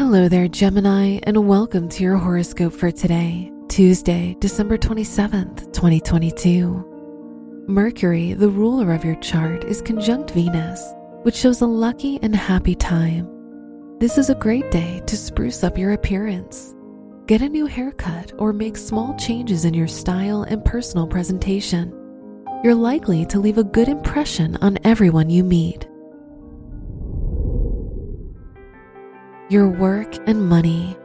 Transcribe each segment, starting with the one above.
Hello there, Gemini, and welcome to your horoscope for today, Tuesday, December 27th, 2022. Mercury, the ruler of your chart, is conjunct Venus, which shows a lucky and happy time. This is a great day to spruce up your appearance. Get a new haircut or make small changes in your style and personal presentation. You're likely to leave a good impression on everyone you meet. Your work and money.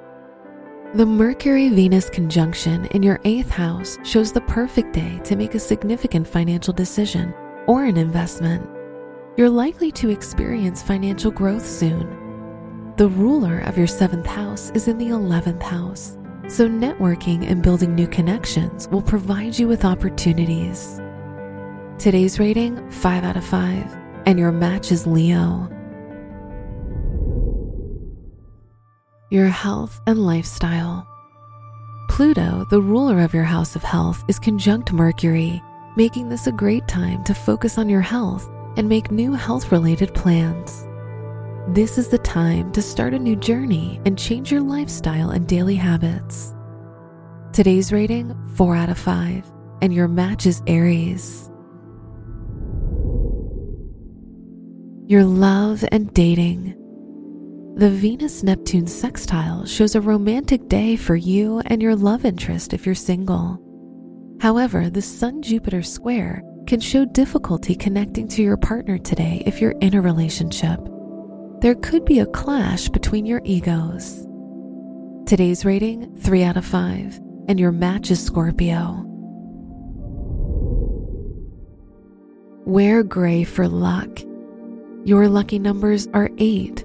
The Mercury Venus conjunction in your eighth house shows the perfect day to make a significant financial decision or an investment. You're likely to experience financial growth soon. The ruler of your seventh house is in the 11th house, so networking and building new connections will provide you with opportunities. Today's rating 5 out of 5, and your match is Leo. Your health and lifestyle. Pluto, the ruler of your house of health, is conjunct Mercury, making this a great time to focus on your health and make new health related plans. This is the time to start a new journey and change your lifestyle and daily habits. Today's rating 4 out of 5, and your match is Aries. Your love and dating. The Venus Neptune sextile shows a romantic day for you and your love interest if you're single. However, the Sun Jupiter square can show difficulty connecting to your partner today if you're in a relationship. There could be a clash between your egos. Today's rating 3 out of 5, and your match is Scorpio. Wear gray for luck. Your lucky numbers are 8,